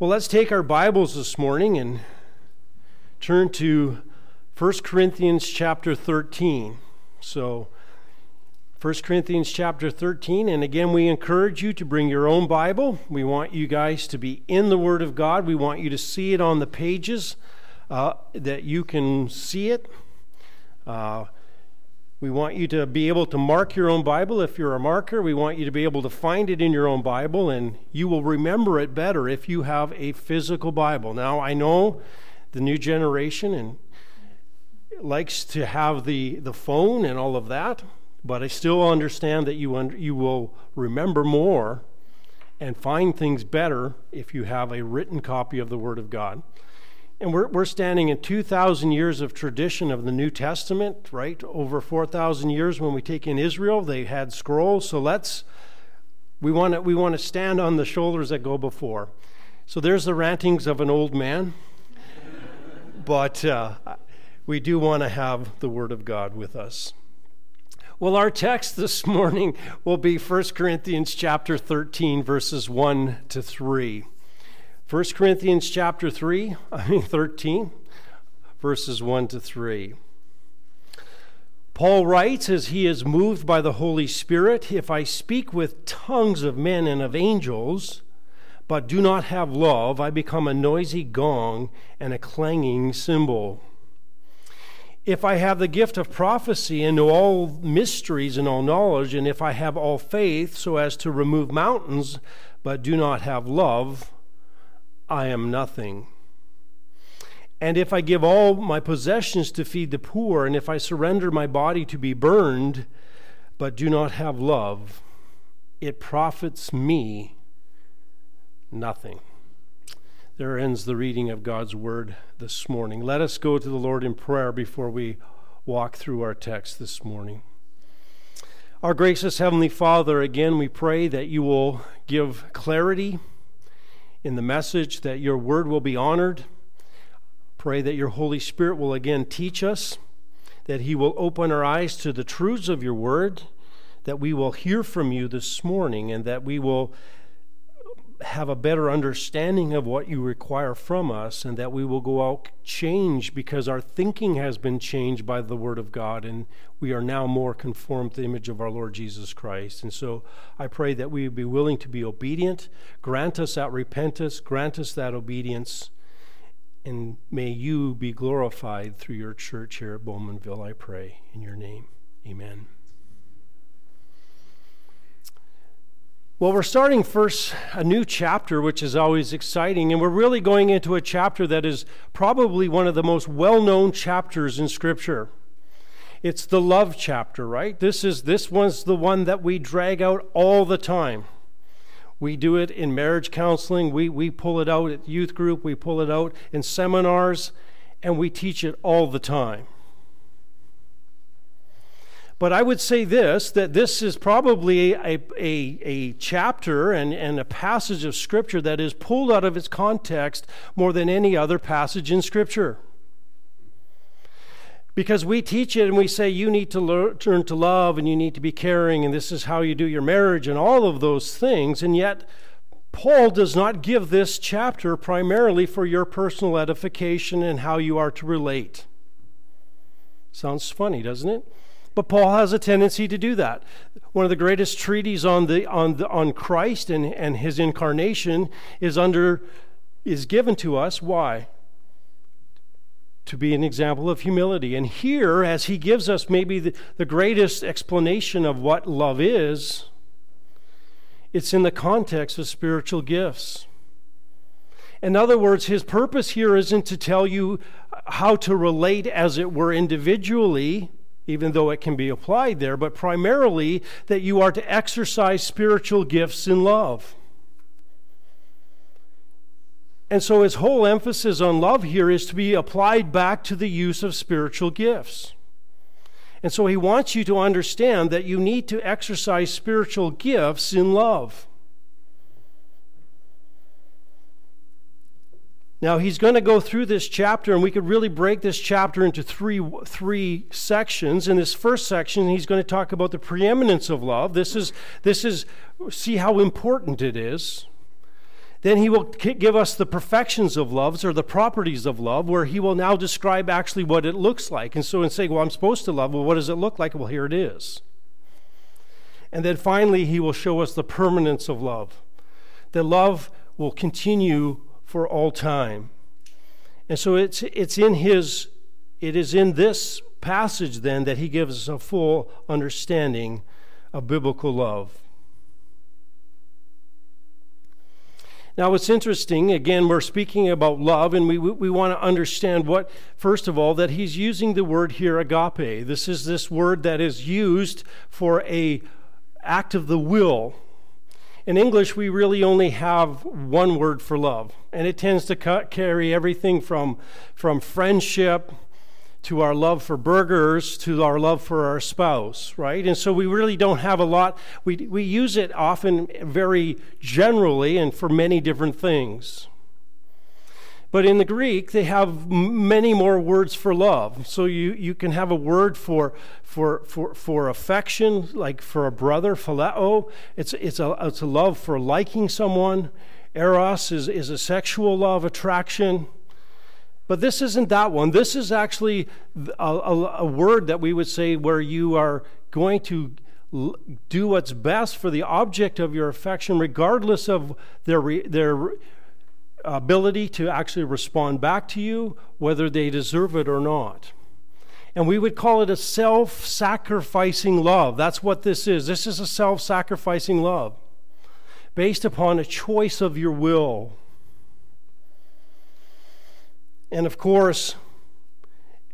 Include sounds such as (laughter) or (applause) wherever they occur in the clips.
Well, let's take our Bibles this morning and turn to 1 Corinthians chapter 13. So, 1 Corinthians chapter 13, and again, we encourage you to bring your own Bible. We want you guys to be in the Word of God. We want you to see it on the pages, uh, that you can see it. Uh, we want you to be able to mark your own Bible if you're a marker. We want you to be able to find it in your own Bible, and you will remember it better if you have a physical Bible. Now, I know the new generation and likes to have the, the phone and all of that, but I still understand that you, un- you will remember more and find things better if you have a written copy of the Word of God. And we're, we're standing in 2,000 years of tradition of the New Testament, right? Over 4,000 years when we take in Israel, they had scrolls. So let's, we want to we want to stand on the shoulders that go before. So there's the rantings of an old man. (laughs) but uh, we do want to have the Word of God with us. Well, our text this (laughs) morning will be 1 Corinthians chapter 13, verses 1 to 3. 1 Corinthians chapter 3, (laughs) I mean 13, verses 1 to 3. Paul writes, as he is moved by the Holy Spirit, If I speak with tongues of men and of angels, but do not have love, I become a noisy gong and a clanging cymbal. If I have the gift of prophecy and know all mysteries and all knowledge, and if I have all faith so as to remove mountains, but do not have love, I am nothing. And if I give all my possessions to feed the poor, and if I surrender my body to be burned, but do not have love, it profits me nothing. There ends the reading of God's word this morning. Let us go to the Lord in prayer before we walk through our text this morning. Our gracious Heavenly Father, again, we pray that you will give clarity in the message, that your word will be honored. Pray that your Holy Spirit will again teach us, that He will open our eyes to the truths of your word, that we will hear from you this morning, and that we will have a better understanding of what you require from us, and that we will go out changed because our thinking has been changed by the Word of God, and we are now more conformed to the image of our Lord Jesus Christ. And so I pray that we would be willing to be obedient. Grant us that repentance, grant us that obedience, and may you be glorified through your church here at Bowmanville, I pray. In your name, amen. Well, we're starting first a new chapter, which is always exciting, and we're really going into a chapter that is probably one of the most well known chapters in Scripture. It's the love chapter, right? This is this one's the one that we drag out all the time. We do it in marriage counseling, we, we pull it out at youth group, we pull it out in seminars, and we teach it all the time. But I would say this that this is probably a, a, a chapter and, and a passage of Scripture that is pulled out of its context more than any other passage in Scripture. Because we teach it and we say you need to learn to love and you need to be caring and this is how you do your marriage and all of those things. And yet, Paul does not give this chapter primarily for your personal edification and how you are to relate. Sounds funny, doesn't it? But Paul has a tendency to do that. One of the greatest treatises on, the, on, the, on Christ and, and his incarnation is, under, is given to us. Why? To be an example of humility. And here, as he gives us maybe the, the greatest explanation of what love is, it's in the context of spiritual gifts. In other words, his purpose here isn't to tell you how to relate, as it were, individually even though it can be applied there, but primarily that you are to exercise spiritual gifts in love. And so his whole emphasis on love here is to be applied back to the use of spiritual gifts. And so he wants you to understand that you need to exercise spiritual gifts in love. Now he's going to go through this chapter, and we could really break this chapter into three, three sections. In this first section, he's going to talk about the preeminence of love. This is, this is see how important it is. Then he will give us the perfections of love, or the properties of love, where he will now describe actually what it looks like. And so, in saying, Well, I'm supposed to love, well, what does it look like? Well, here it is. And then finally, he will show us the permanence of love. That love will continue for all time. And so it's, it's in his, it is in this passage then that he gives us a full understanding of biblical love. Now, it's interesting, again, we're speaking about love, and we, we want to understand what, first of all, that he's using the word here, agape. This is this word that is used for a act of the will. In English, we really only have one word for love, and it tends to carry everything from, from friendship to our love for burgers to our love for our spouse, right? And so we really don't have a lot. We, we use it often very generally and for many different things. But in the Greek, they have many more words for love. So you, you can have a word for, for, for, for affection, like for a brother, phileo. It's, it's, a, it's a love for liking someone. Eros is, is a sexual love, attraction. But this isn't that one. This is actually a, a, a word that we would say where you are going to do what's best for the object of your affection, regardless of their, their ability to actually respond back to you, whether they deserve it or not. And we would call it a self sacrificing love. That's what this is. This is a self sacrificing love based upon a choice of your will. And of course,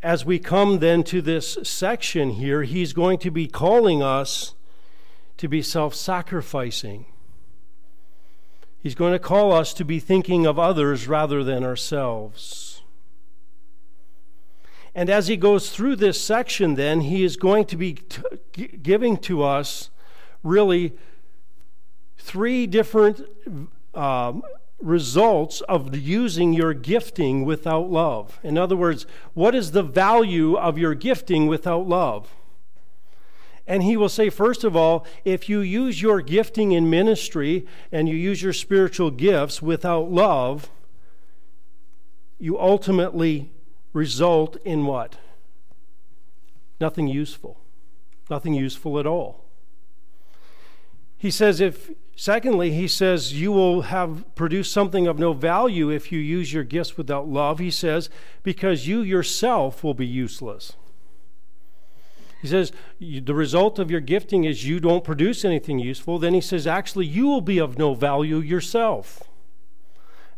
as we come then to this section here, he's going to be calling us to be self sacrificing. He's going to call us to be thinking of others rather than ourselves. And as he goes through this section, then, he is going to be t- giving to us really three different um, results of using your gifting without love. In other words, what is the value of your gifting without love? And he will say, first of all, if you use your gifting in ministry and you use your spiritual gifts without love, you ultimately result in what? Nothing useful. Nothing useful at all. He says, if, secondly, he says, you will have produced something of no value if you use your gifts without love. He says, because you yourself will be useless. He says, the result of your gifting is you don't produce anything useful. Then he says, actually, you will be of no value yourself.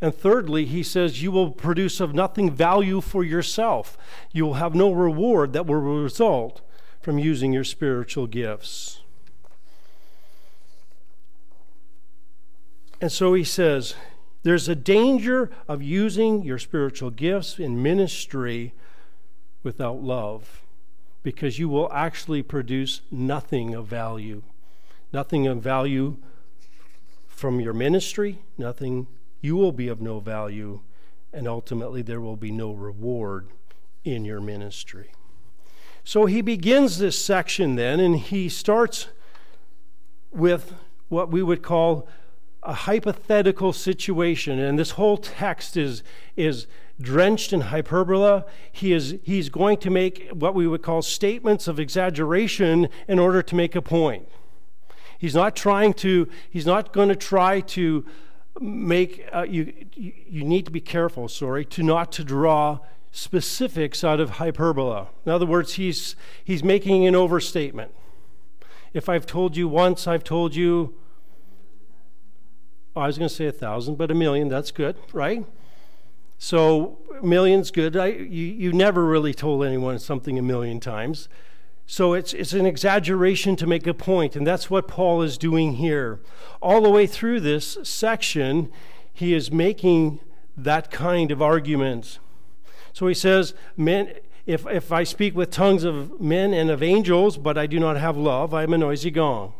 And thirdly, he says, you will produce of nothing value for yourself. You will have no reward that will result from using your spiritual gifts. And so he says, there's a danger of using your spiritual gifts in ministry without love because you will actually produce nothing of value. Nothing of value from your ministry, nothing, you will be of no value, and ultimately there will be no reward in your ministry. So he begins this section then, and he starts with what we would call a hypothetical situation. And this whole text is, is drenched in hyperbole. He is, he's going to make what we would call statements of exaggeration in order to make a point. He's not trying to, he's not going to try to make, uh, you, you need to be careful, sorry, to not to draw specifics out of hyperbole. In other words, he's, he's making an overstatement. If I've told you once, I've told you, I was going to say a thousand, but a million, that's good, right? So millions good. I, you, you never really told anyone something a million times. So it's, it's an exaggeration to make a point, and that's what Paul is doing here. All the way through this section, he is making that kind of argument. So he says, Men, if, if I speak with tongues of men and of angels, but I do not have love, I am a noisy gong.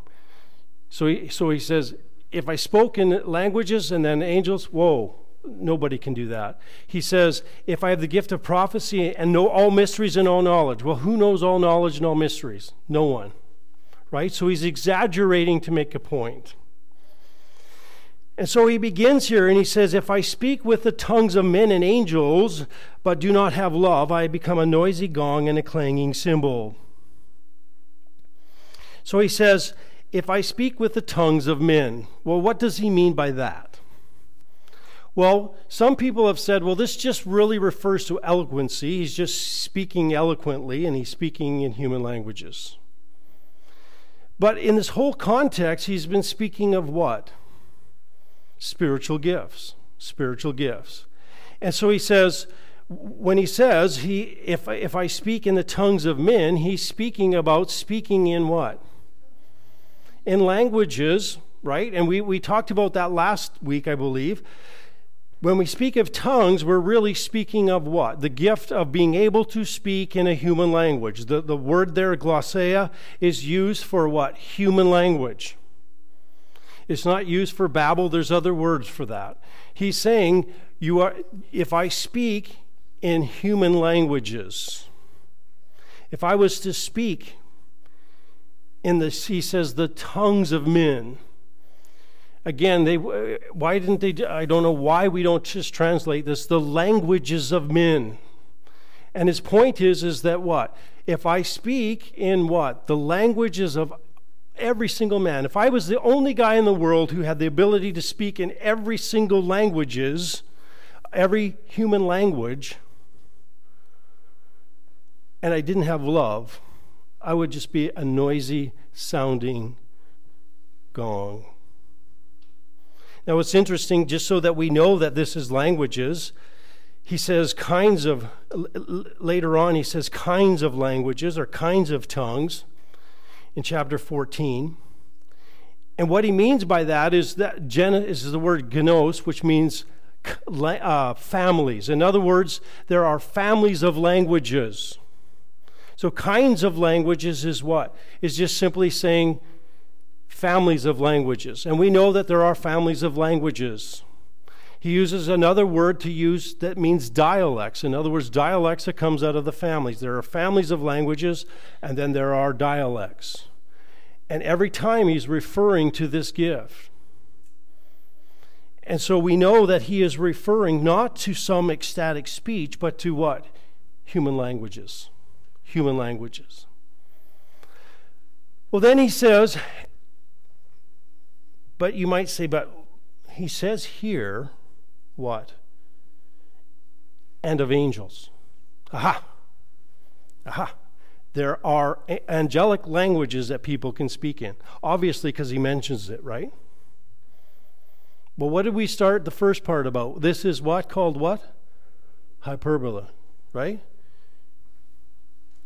So he, so he says, if I spoke in languages and then angels, whoa, nobody can do that. He says, If I have the gift of prophecy and know all mysteries and all knowledge, well, who knows all knowledge and all mysteries? No one. Right? So he's exaggerating to make a point. And so he begins here and he says, If I speak with the tongues of men and angels, but do not have love, I become a noisy gong and a clanging cymbal. So he says, If I speak with the tongues of men. Well, what does he mean by that? Well, some people have said, well, this just really refers to eloquency. He's just speaking eloquently and he's speaking in human languages. But in this whole context, he's been speaking of what? spiritual gifts. Spiritual gifts. And so he says, when he says, he, if, if I speak in the tongues of men, he's speaking about speaking in what? In languages, right? And we, we talked about that last week, I believe. When we speak of tongues, we're really speaking of what? The gift of being able to speak in a human language. The, the word there, glossaea, is used for what? Human language. It's not used for babble, there's other words for that. He's saying, you are, if I speak in human languages, if I was to speak in the, he says, the tongues of men, again they uh, why didn't they i don't know why we don't just translate this the languages of men and his point is is that what if i speak in what the languages of every single man. If I was the only guy in the world who had the ability to speak in every single languages, every human language, and I didn't have love, I would just be a noisy sounding gong. Now, it's interesting, just so that we know that this is languages, he says kinds of, later on, he says kinds of languages or kinds of tongues in chapter 14. And what he means by that is that gen is the word genos, which means uh, families. In other words, there are families of languages. So, kinds of languages is what? Is just simply saying families of languages. And we know that there are families of languages. He uses another word to use that means dialects. In other words, dialects that comes out of the families. There are families of languages, and then there are dialects. And every time he's referring to this gift. And so we know that he is referring not to some ecstatic speech, but to what? Human languages. Human languages. Well, then he says, but you might say, but he says here, what? And of angels. Aha! Aha! There are angelic languages that people can speak in. Obviously, because he mentions it, right? Well, what did we start the first part about? This is what called what? Hyperbola, right?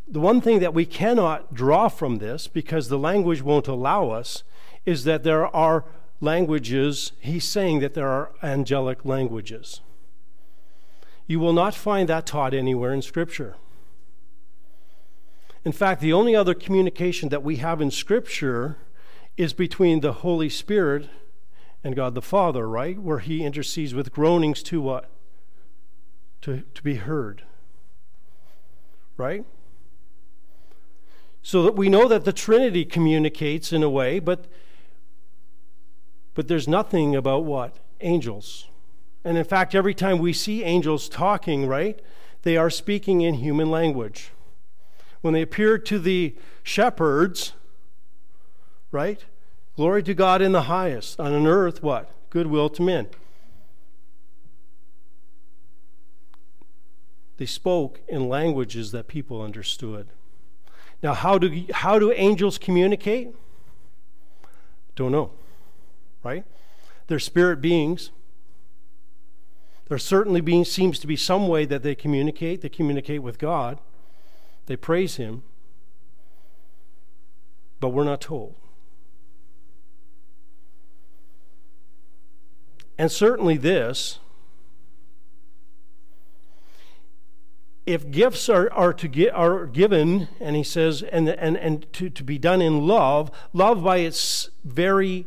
The one thing that we cannot draw from this, because the language won't allow us, is that there are languages, he's saying that there are angelic languages. You will not find that taught anywhere in Scripture. In fact, the only other communication that we have in Scripture is between the Holy Spirit and God the Father, right? Where He intercedes with groanings to what? To, to be heard. Right? So that we know that the Trinity communicates in a way, but but there's nothing about what? Angels. And in fact, every time we see angels talking, right, they are speaking in human language. When they appeared to the shepherds, right? Glory to God in the highest. On an earth, what? Goodwill to men. They spoke in languages that people understood. Now, how do, how do angels communicate? Don't know right? They're spirit beings. There certainly being, seems to be some way that they communicate. They communicate with God, they praise Him, but we're not told. And certainly this if gifts are, are to get are given, and he says, and and and to, to be done in love, love by its very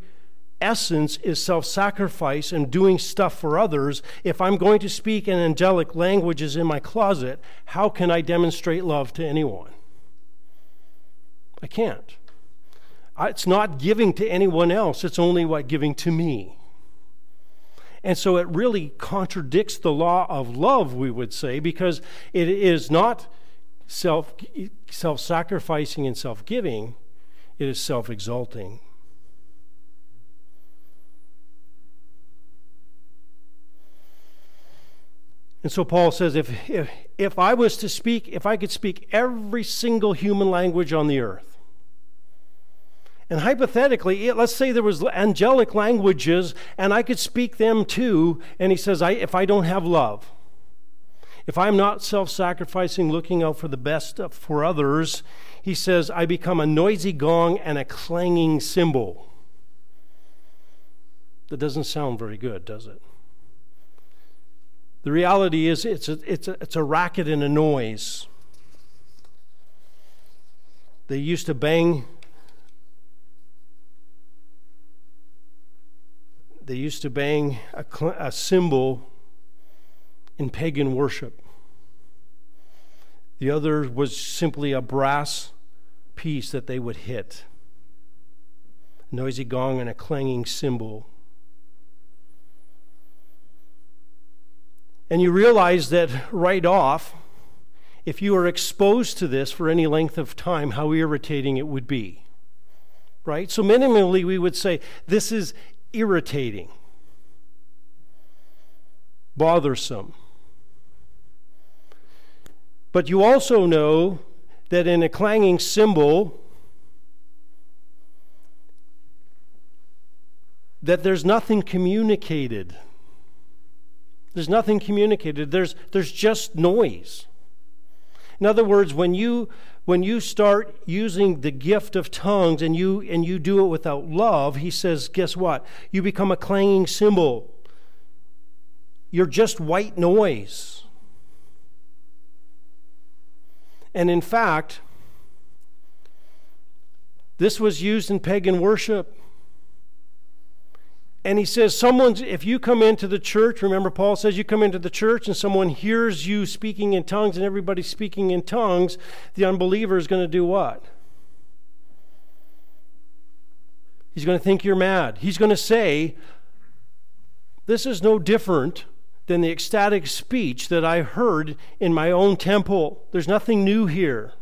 essence is self sacrifice and doing stuff for others, if I'm going to speak in angelic languages in my closet, how can I demonstrate love to anyone? I can't. It's not giving to anyone else, it's only what giving to me. And so it really contradicts the law of love, we would say, because it is not self self sacrificing and self giving, it is self exalting. And so Paul says if, if, if I was to speak, if I could speak every single human language on the earth, and hypothetically, let's say there was angelic languages and I could speak them too, and he says, I, if I don't have love, if I'm not self sacrificing, looking out for the best for others, he says, I become a noisy gong and a clanging cymbal. That doesn't sound very good, does it? The reality is, it's a, it's a, it's a racket and a noise. They used to bang. They used to bang a, a cymbal in pagan worship. The other was simply a brass piece that they would hit. A noisy gong and a clanging cymbal. And you realize that right off, if you are exposed to this for any length of time, how irritating it would be. Right? So, minimally, we would say this is irritating, bothersome. But you also know that in a clanging cymbal, that there's nothing communicated. There's nothing communicated. There's, there's just noise. In other words, when you when you start using the gift of tongues and you and you do it without love, he says, guess what? You become a clanging cymbal. You're just white noise. And in fact, this was used in pagan worship. And he says, someone's, if you come into the church, remember Paul says you come into the church and someone hears you speaking in tongues and everybody's speaking in tongues, the unbeliever is going to do what? He's going to think you're mad. He's going to say, This is no different than the ecstatic speech that I heard in my own temple. There's nothing new here.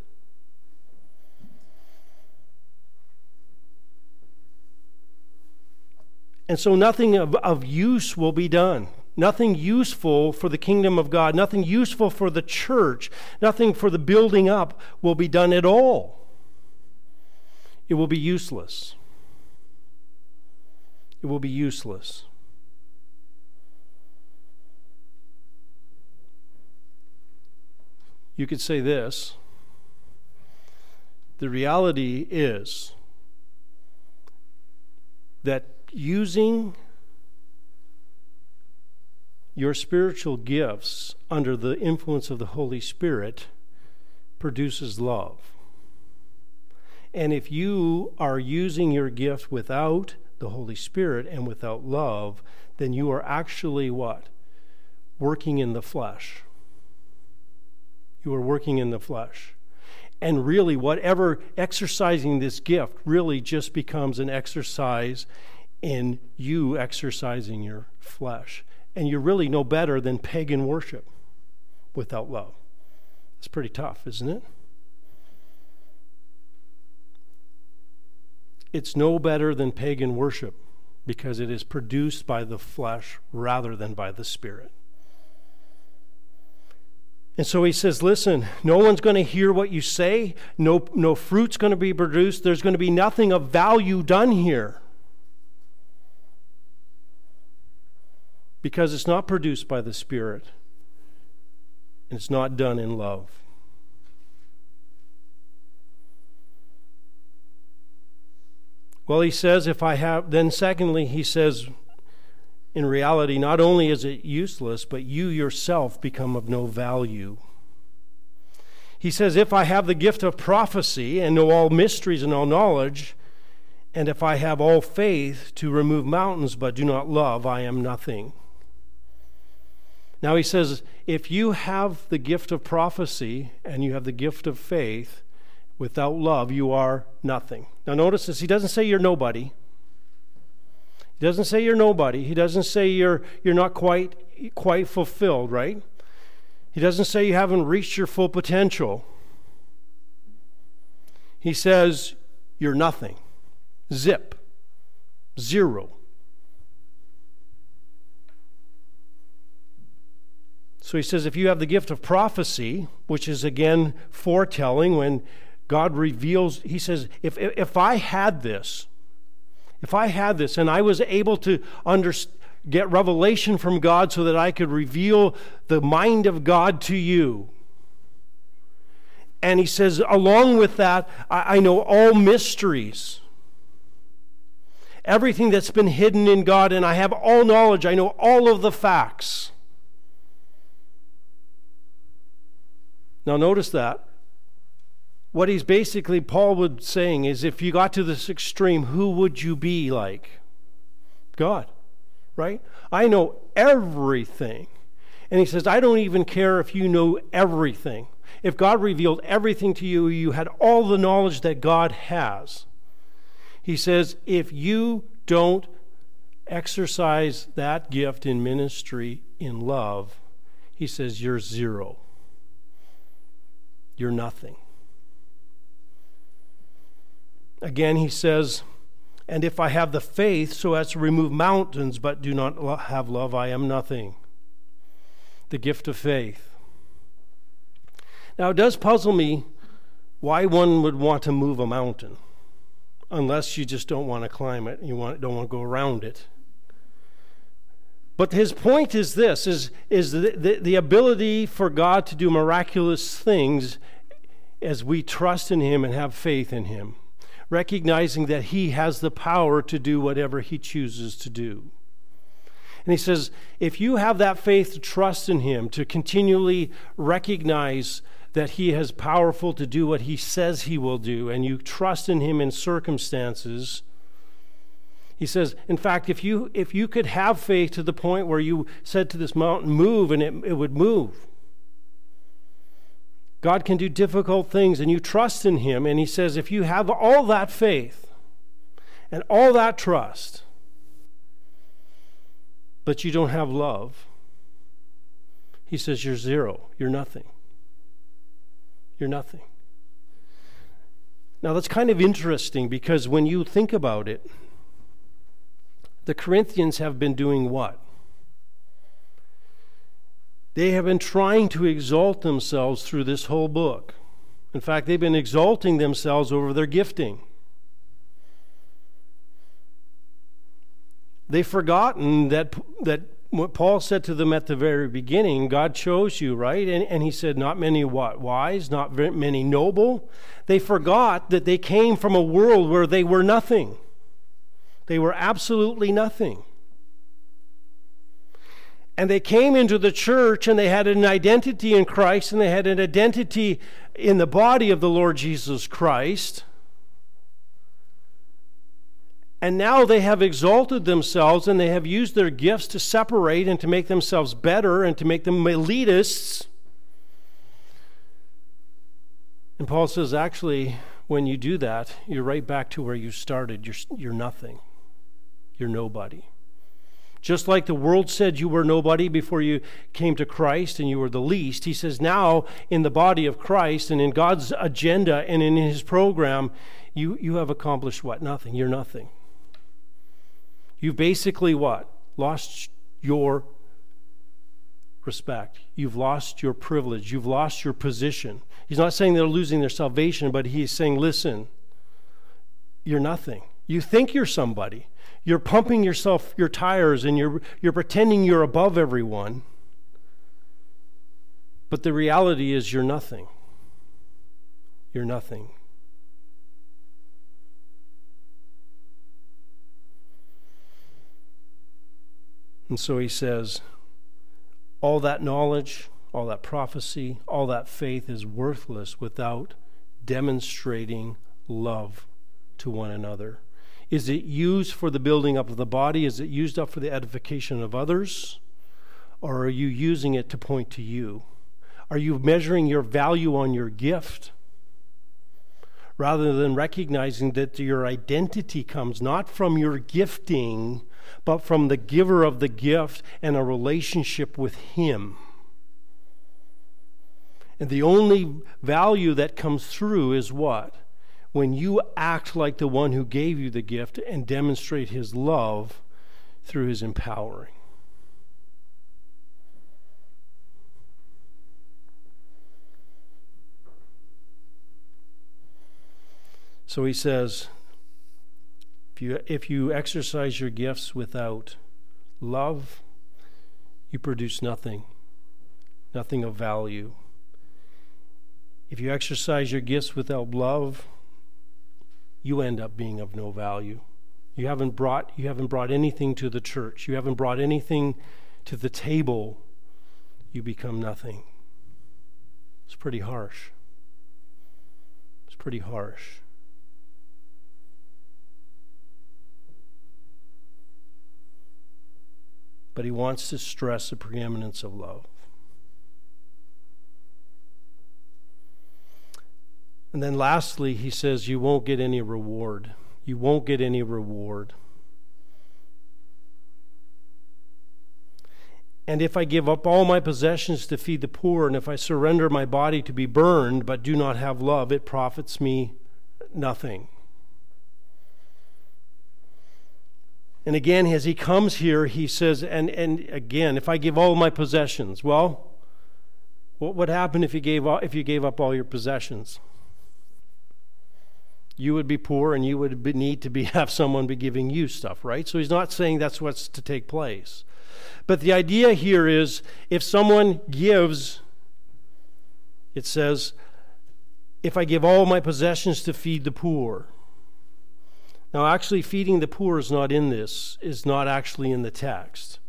And so nothing of, of use will be done. Nothing useful for the kingdom of God, nothing useful for the church, nothing for the building up will be done at all. It will be useless. It will be useless. You could say this the reality is that using your spiritual gifts under the influence of the Holy Spirit produces love. And if you are using your gift without the Holy Spirit and without love, then you are actually what? Working in the flesh. You are working in the flesh. And really, whatever exercising this gift really just becomes an exercise in you exercising your flesh. And you're really no better than pagan worship without love. It's pretty tough, isn't it? It's no better than pagan worship because it is produced by the flesh rather than by the spirit. And so he says, listen, no one's going to hear what you say. No, no fruit's going to be produced. There's going to be nothing of value done here. Because it's not produced by the Spirit and it's not done in love. Well, he says, if I have, then secondly, he says, in reality, not only is it useless, but you yourself become of no value. He says, if I have the gift of prophecy and know all mysteries and all knowledge, and if I have all faith to remove mountains but do not love, I am nothing. Now he says, if you have the gift of prophecy and you have the gift of faith, without love, you are nothing. Now notice this, he doesn't say you're nobody. He doesn't say you're nobody. He doesn't say you're, you're not quite, quite fulfilled, right? He doesn't say you haven't reached your full potential. He says you're nothing. Zip. Zero. So he says if you have the gift of prophecy, which is again foretelling, when God reveals, he says, if, if I had this, if I had this and I was able to understand, get revelation from God so that I could reveal the mind of God to you. And he says, along with that, I, I know all mysteries. Everything that's been hidden in God, and I have all knowledge. I know all of the facts. Now, notice that what he's basically, Paul would saying is if you got to this extreme, who would you be like? God, right? I know everything. And he says, I don't even care if you know everything. If God revealed everything to you, you had all the knowledge that God has. He says, if you don't exercise that gift in ministry in love, he says, you're zero. You're nothing. Again, he says, And if I have the faith so as to remove mountains but do not have love, I am nothing. The gift of faith. Now, it does puzzle me why one would want to move a mountain unless you just don't want to climb it you want, don't want to go around it. But his point is this is, is the, the, the ability for God to do miraculous things as we trust in him and have faith in him recognizing that He has the power to do whatever He chooses to do. And He says, if you have that faith to trust in Him, to continually recognize that He is powerful to do what He says He will do, and you trust in Him in circumstances, he says, in fact, if you, if you could have faith to the point where you said to this mountain, move, and it, it would move, God can do difficult things and you trust in Him. And He says, if you have all that faith and all that trust, but you don't have love, He says, you're zero. You're nothing. You're nothing. Now, that's kind of interesting because when you think about it, the Corinthians have been doing what? They have been trying to exalt themselves through this whole book. In fact, they've been exalting themselves over their gifting. They've forgotten that, that what Paul said to them at the very beginning God chose you, right? And, and he said, Not many what? Wise, not many noble. They forgot that they came from a world where they were nothing. They were absolutely nothing. And they came into the church and they had an identity in Christ and they had an identity in the body of the Lord Jesus Christ. And now they have exalted themselves and they have used their gifts to separate and to make themselves better and to make them elitists. And Paul says, actually, when you do that, you're right back to where you started. You're, you're nothing, you're nobody. Just like the world said you were nobody before you came to Christ and you were the least, he says now in the body of Christ and in God's agenda and in his program, you, you have accomplished what? Nothing. You're nothing. You've basically what? Lost your respect. You've lost your privilege. You've lost your position. He's not saying they're losing their salvation, but he's saying, listen, you're nothing. You think you're somebody. You're pumping yourself your tires and you're you're pretending you're above everyone. But the reality is you're nothing. You're nothing. And so he says, all that knowledge, all that prophecy, all that faith is worthless without demonstrating love to one another. Is it used for the building up of the body? Is it used up for the edification of others? Or are you using it to point to you? Are you measuring your value on your gift? Rather than recognizing that your identity comes not from your gifting, but from the giver of the gift and a relationship with Him. And the only value that comes through is what? When you act like the one who gave you the gift and demonstrate His love through His empowering. So he says, if you, if you exercise your gifts without love, you produce nothing, nothing of value. If you exercise your gifts without love, you end up being of no value. You haven't brought you haven't brought anything to the church. You haven't brought anything to the table. You become nothing. It's pretty harsh. It's pretty harsh. but he wants to stress the preeminence of love. And then lastly, he says, You won't get any reward. You won't get any reward. And if I give up all my possessions to feed the poor, and if I surrender my body to be burned, but do not have love, it profits me nothing. And again, as he comes here, he says, and, and again, if I give all my possessions, well, what would happen if you gave, if you gave up all your possessions? You would be poor and you would be, need to be, (laughs) have someone be giving you stuff, right? So he's not saying that's what's to take place. But the idea here is if someone gives, it says, if I give all my possessions to feed the poor, now, actually, feeding the poor is not in this, is not actually in the text.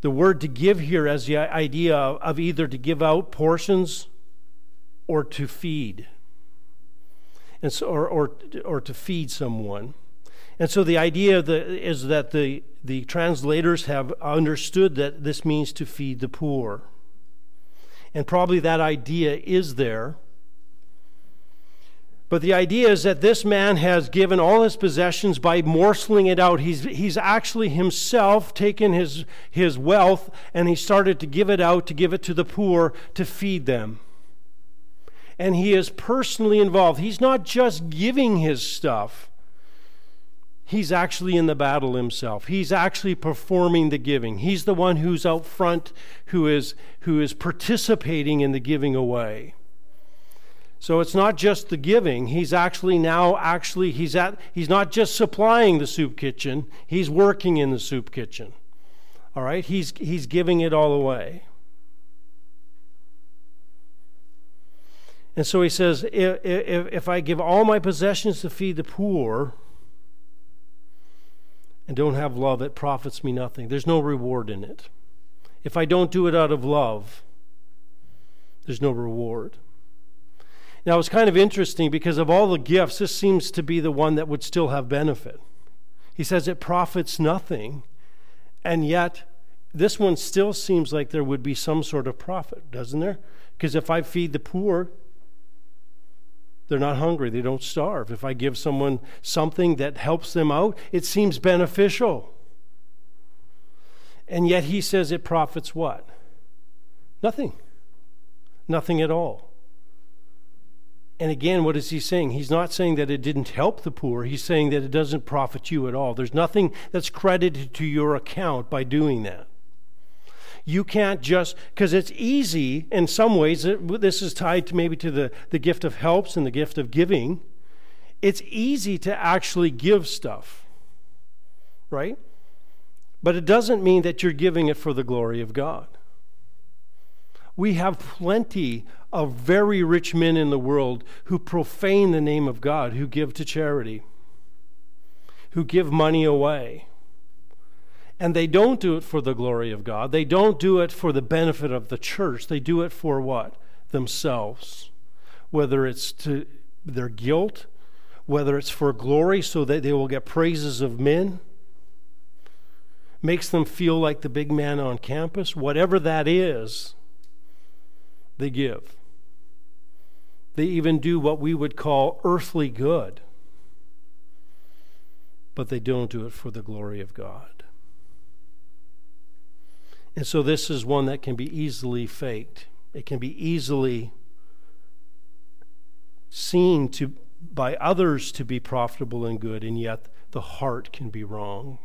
The word to give here as the idea of either to give out portions or to feed, and so, or, or, or to feed someone. And so the idea the, is that the, the translators have understood that this means to feed the poor. And probably that idea is there. But the idea is that this man has given all his possessions by morseling it out. He's, he's actually himself taken his, his wealth and he started to give it out, to give it to the poor, to feed them. And he is personally involved. He's not just giving his stuff, he's actually in the battle himself. He's actually performing the giving. He's the one who's out front, who is, who is participating in the giving away. So it's not just the giving. He's actually now actually he's at he's not just supplying the soup kitchen, he's working in the soup kitchen. All right? He's he's giving it all away. And so he says, if, if, if I give all my possessions to feed the poor and don't have love, it profits me nothing. There's no reward in it. If I don't do it out of love, there's no reward. Now, it's kind of interesting because of all the gifts, this seems to be the one that would still have benefit. He says it profits nothing, and yet this one still seems like there would be some sort of profit, doesn't there? Because if I feed the poor, they're not hungry, they don't starve. If I give someone something that helps them out, it seems beneficial. And yet he says it profits what? Nothing. Nothing at all. And again, what is he saying? He's not saying that it didn't help the poor. He's saying that it doesn't profit you at all. There's nothing that's credited to your account by doing that. You can't just, because it's easy in some ways, this is tied to maybe to the, the gift of helps and the gift of giving. It's easy to actually give stuff, right? But it doesn't mean that you're giving it for the glory of God. We have plenty of very rich men in the world who profane the name of God, who give to charity, who give money away. And they don't do it for the glory of God. They don't do it for the benefit of the church. They do it for what? Themselves. Whether it's to their guilt, whether it's for glory so that they will get praises of men, makes them feel like the big man on campus, whatever that is, they give. They even do what we would call earthly good. but they don't do it for the glory of God. And so this is one that can be easily faked. It can be easily seen to by others to be profitable and good, and yet the heart can be wrong.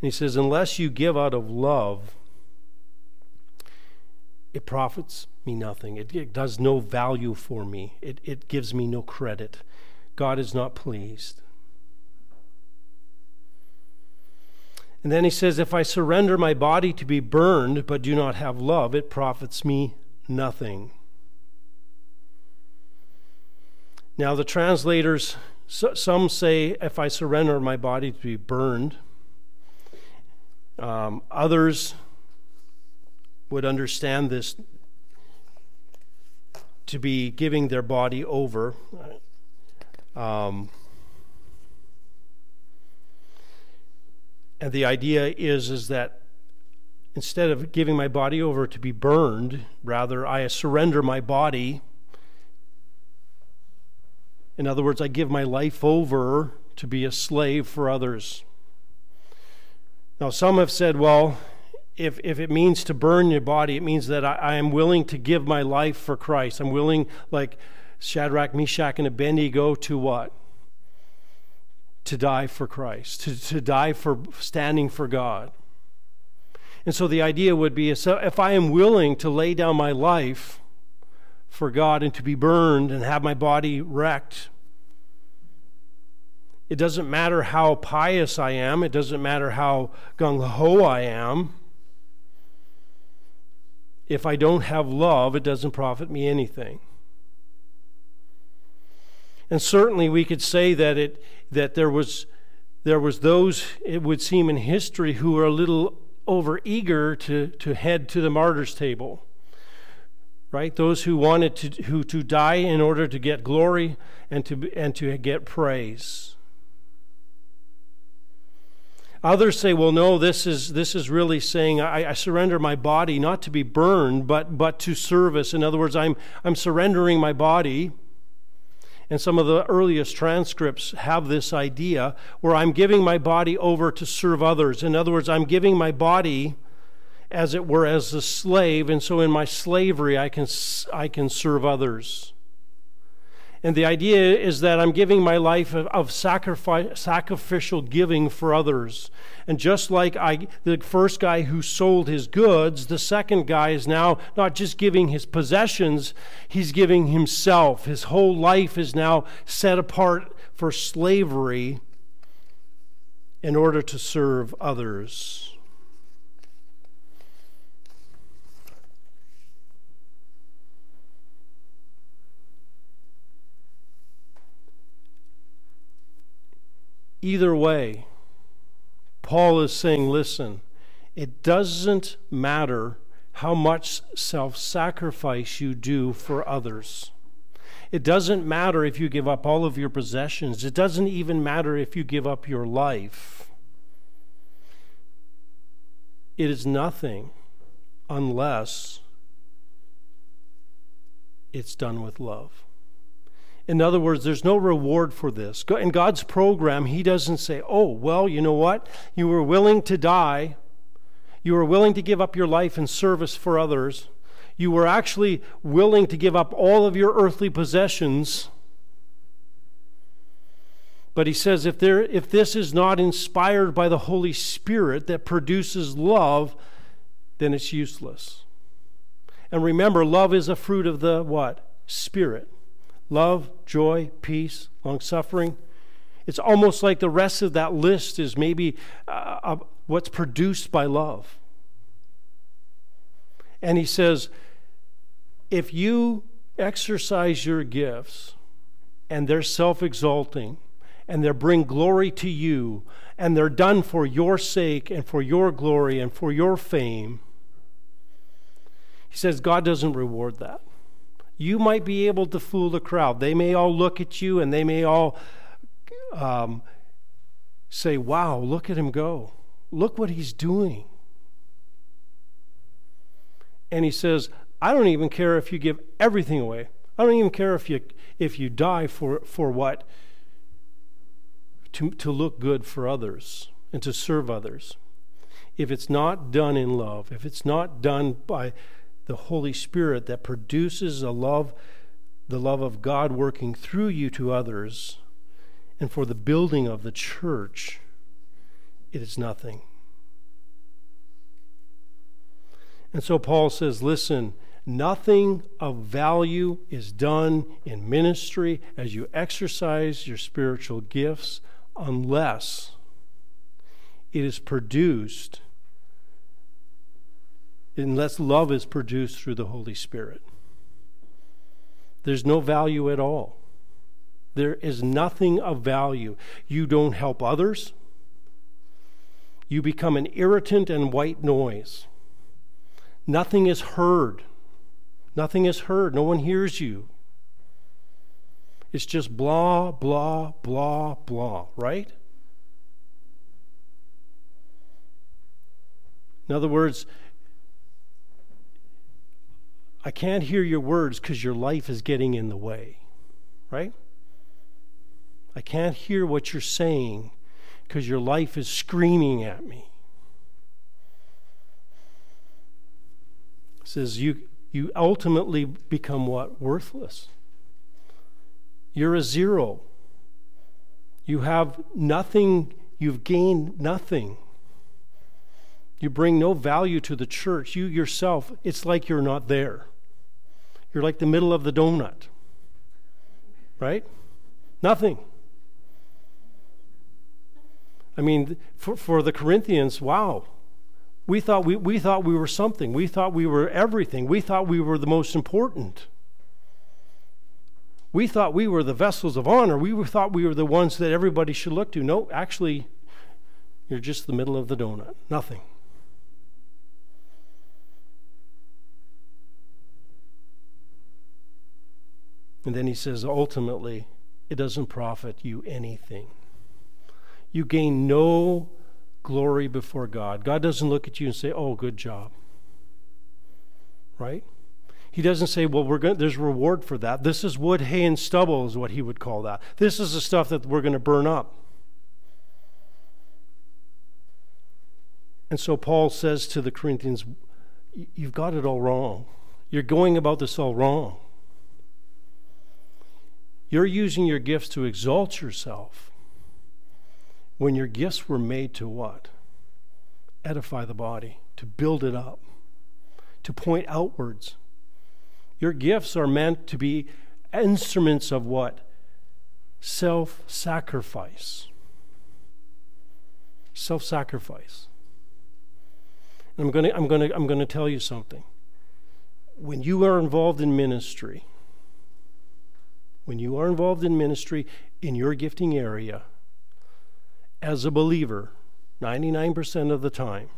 And he says, unless you give out of love, it profits me nothing. It, it does no value for me. It, it gives me no credit. God is not pleased. And then he says, If I surrender my body to be burned but do not have love, it profits me nothing. Now, the translators, some say, If I surrender my body to be burned. Um, others would understand this to be giving their body over. Um, and the idea is is that instead of giving my body over to be burned, rather I surrender my body. In other words, I give my life over to be a slave for others. Now, some have said, well, if, if it means to burn your body, it means that I, I, am willing to give my life for Christ. I'm willing, like Shadrach, Meshach, and Abednego, to what? To die for Christ, to, to die for standing for God. And so the idea would be so if I am willing to lay down my life for God and to be burned and have my body wrecked, it doesn't matter how pious I am, it doesn't matter how gung ho I am if I don't have love, it doesn't profit me anything. And certainly we could say that it that there was there was those it would seem in history who were a little over eager to, to head to the martyr's table. Right? Those who wanted to who to die in order to get glory and to and to get praise. Others say, well, no, this is, this is really saying I, I, surrender my body not to be burned, but, but to service. In other words, I'm, I'm surrendering my body. And some of the earliest transcripts have this idea where I'm giving my body over to serve others. In other words, I'm giving my body as it were as a slave, and so in my slavery I can, I can serve others. And the idea is that I'm giving my life of, of sacrifice, sacrificial giving for others. And just like I, the first guy who sold his goods, the second guy is now not just giving his possessions, he's giving himself. His whole life is now set apart for slavery in order to serve others. Either way, Paul is saying, listen, it doesn't matter how much self sacrifice you do for others. It doesn't matter if you give up all of your possessions. It doesn't even matter if you give up your life. It is nothing unless it's done with love. In other words, there's no reward for this. In God's program, He doesn't say, oh, well, you know what? You were willing to die. You were willing to give up your life in service for others. You were actually willing to give up all of your earthly possessions. But he says if, there, if this is not inspired by the Holy Spirit that produces love, then it's useless. And remember, love is a fruit of the what? Spirit love, joy, peace, long suffering. It's almost like the rest of that list is maybe uh, what's produced by love. And he says, if you exercise your gifts and they're self exalting and they bring glory to you and they're done for your sake and for your glory and for your fame, he says God doesn't reward that you might be able to fool the crowd. They may all look at you and they may all um, say, Wow, look at him go. Look what he's doing. And he says, I don't even care if you give everything away. I don't even care if you if you die for for what to, to look good for others and to serve others. If it's not done in love, if it's not done by the Holy Spirit that produces a love, the love of God working through you to others, and for the building of the church, it is nothing. And so Paul says, listen, nothing of value is done in ministry as you exercise your spiritual gifts unless it is produced, unless love is produced through the Holy Spirit. There's no value at all. There is nothing of value. You don't help others. You become an irritant and white noise. Nothing is heard. Nothing is heard. No one hears you. It's just blah, blah, blah, blah, right? In other words, I can't hear your words because your life is getting in the way, right? I can't hear what you're saying because your life is screaming at me. It says you you ultimately become what? Worthless. You're a zero. You have nothing, you've gained nothing. You bring no value to the church. You yourself, it's like you're not there. You're like the middle of the donut. Right? Nothing. I mean, for, for the Corinthians, wow. We thought we, we thought we were something. We thought we were everything. We thought we were the most important. We thought we were the vessels of honor. We thought we were the ones that everybody should look to. No, actually, you're just the middle of the donut. Nothing. And then he says, ultimately, it doesn't profit you anything. You gain no glory before God. God doesn't look at you and say, "Oh, good job." Right? He doesn't say, "Well, we're going there's reward for that. This is wood, hay and stubble is what he would call that. This is the stuff that we're going to burn up." And so Paul says to the Corinthians, "You've got it all wrong. You're going about this all wrong. You're using your gifts to exalt yourself." when your gifts were made to what? Edify the body, to build it up, to point outwards. Your gifts are meant to be instruments of what? Self sacrifice. Self sacrifice. I'm going to I'm going to I'm going to tell you something. When you are involved in ministry, when you are involved in ministry in your gifting area, as a believer 99% of the time,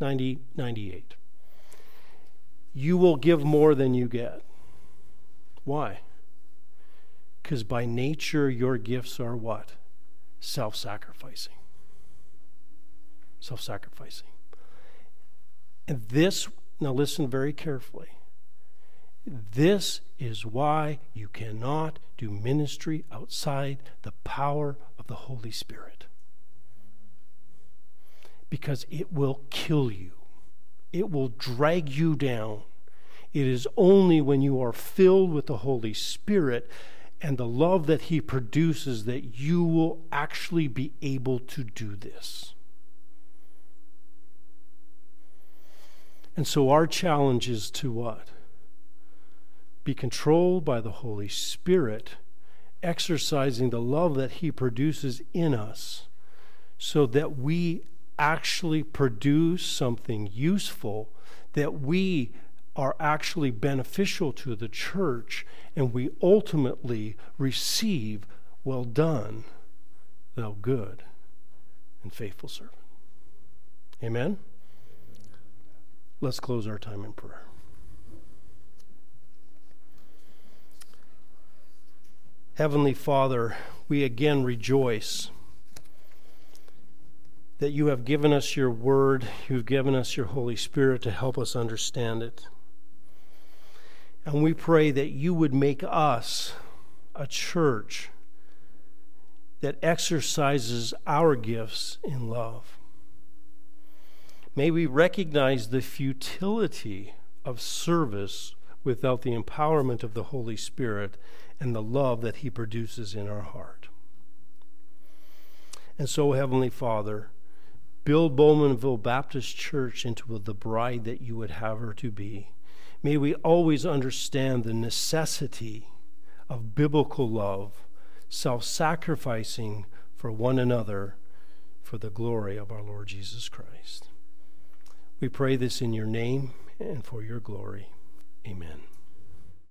90, 98, you will give more than you get. Why? Because by nature, your gifts are what? Self sacrificing. Self sacrificing. And this, now listen very carefully. This is why you cannot do ministry outside the power of the Holy Spirit. Because it will kill you, it will drag you down. It is only when you are filled with the Holy Spirit and the love that He produces that you will actually be able to do this. And so, our challenge is to what? Be controlled by the Holy Spirit, exercising the love that He produces in us, so that we actually produce something useful, that we are actually beneficial to the church, and we ultimately receive, Well done, thou good and faithful servant. Amen? Let's close our time in prayer. Heavenly Father, we again rejoice that you have given us your word, you've given us your Holy Spirit to help us understand it. And we pray that you would make us a church that exercises our gifts in love. May we recognize the futility of service without the empowerment of the Holy Spirit and the love that He produces in our heart. And so, Heavenly Father, build Bowmanville Baptist Church into the bride that you would have her to be. May we always understand the necessity of biblical love, self sacrificing for one another for the glory of our Lord Jesus Christ. We pray this in your name and for your glory. Amen.